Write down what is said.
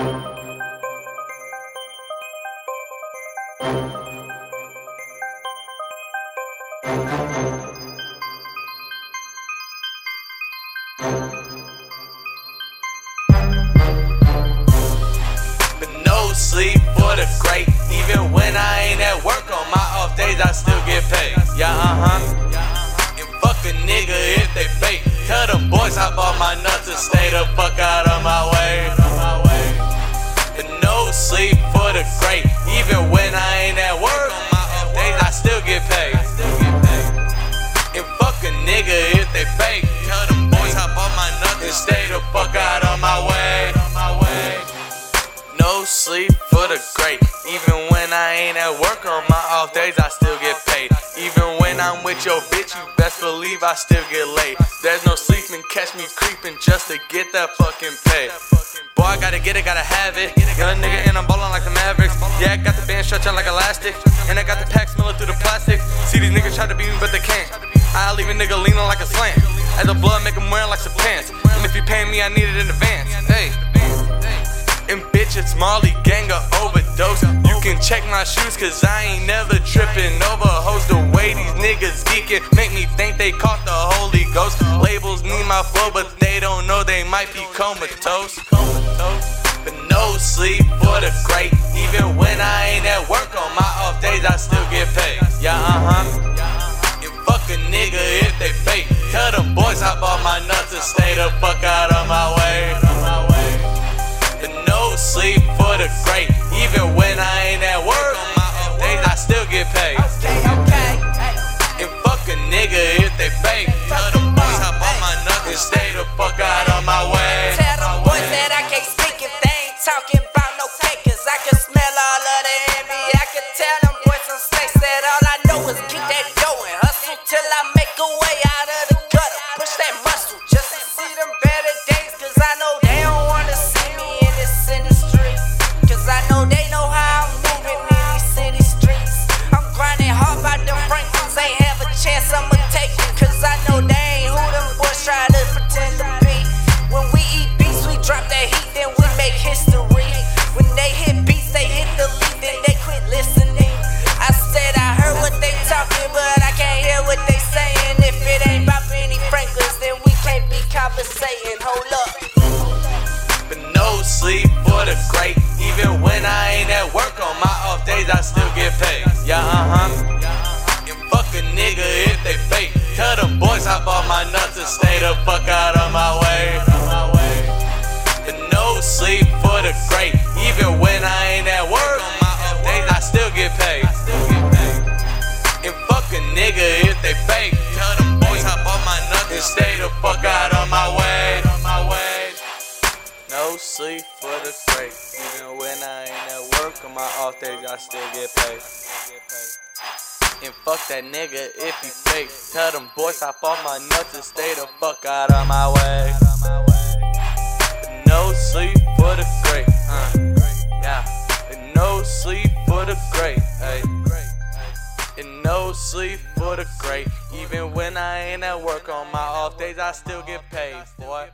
Sleep for the great. Even when I ain't at work on my off days, I still get paid. Yeah, uh huh. And fuck a nigga if they fake. Tell them boys hop off my nuts stay the fuck out of the great. Even when I ain't at work on my off days, I still get paid. And fuck a nigga if they fake. Tell them boys hop off my nuts and stay the fuck out of my way. No sleep for the great. Even when I ain't at work on my off days, I still get paid. Even when I'm with your bitch, you best believe I still get laid. There's no sleeping, catch me creeping just to get that fucking pay. Boy, I gotta get it, gotta have it. Young nigga and I'm ballin' like the Mavericks. Yeah, I got the band stretching like elastic. And I got the pack smelling through the plastic. See these niggas try to beat me, but they can't. I leave a nigga leaning like a slant. As the blood make him wearing like some pants. And if you pay me, I need it in advance. Hey. And bitch, it's MarleyGanGod overdose. Can check my shoes, cause I ain't never tripping over hoes. The way these niggas geeking make me think they caught the Holy Ghost. Labels need my flow, but they don't know they might be comatose. But no sleep for the great. Even when I ain't at work on my off days, I still get paid. Yeah, uh huh. And fuck a nigga till I make a way out of I still get paid. Yeah, uh huh. And fuck a nigga if they fake. Tell them boys hop off my nuts and stay the fuck out of my way. But no sleep for the great. Even when I ain't at work on my off I still get paid. And fuck a nigga if they fake. Tell them boys hop off my nuts and stay the fuck out of my way. No sleep for the great. On my off days, I still get paid. And fuck that nigga if he fake. Tell them boys I off my nuts and stay the fuck out of my way. No sleep for the great. Uh, yeah. And no sleep for the great. Ay. And no sleep for the great. Even when I ain't at work on my off days, I still get paid, boy.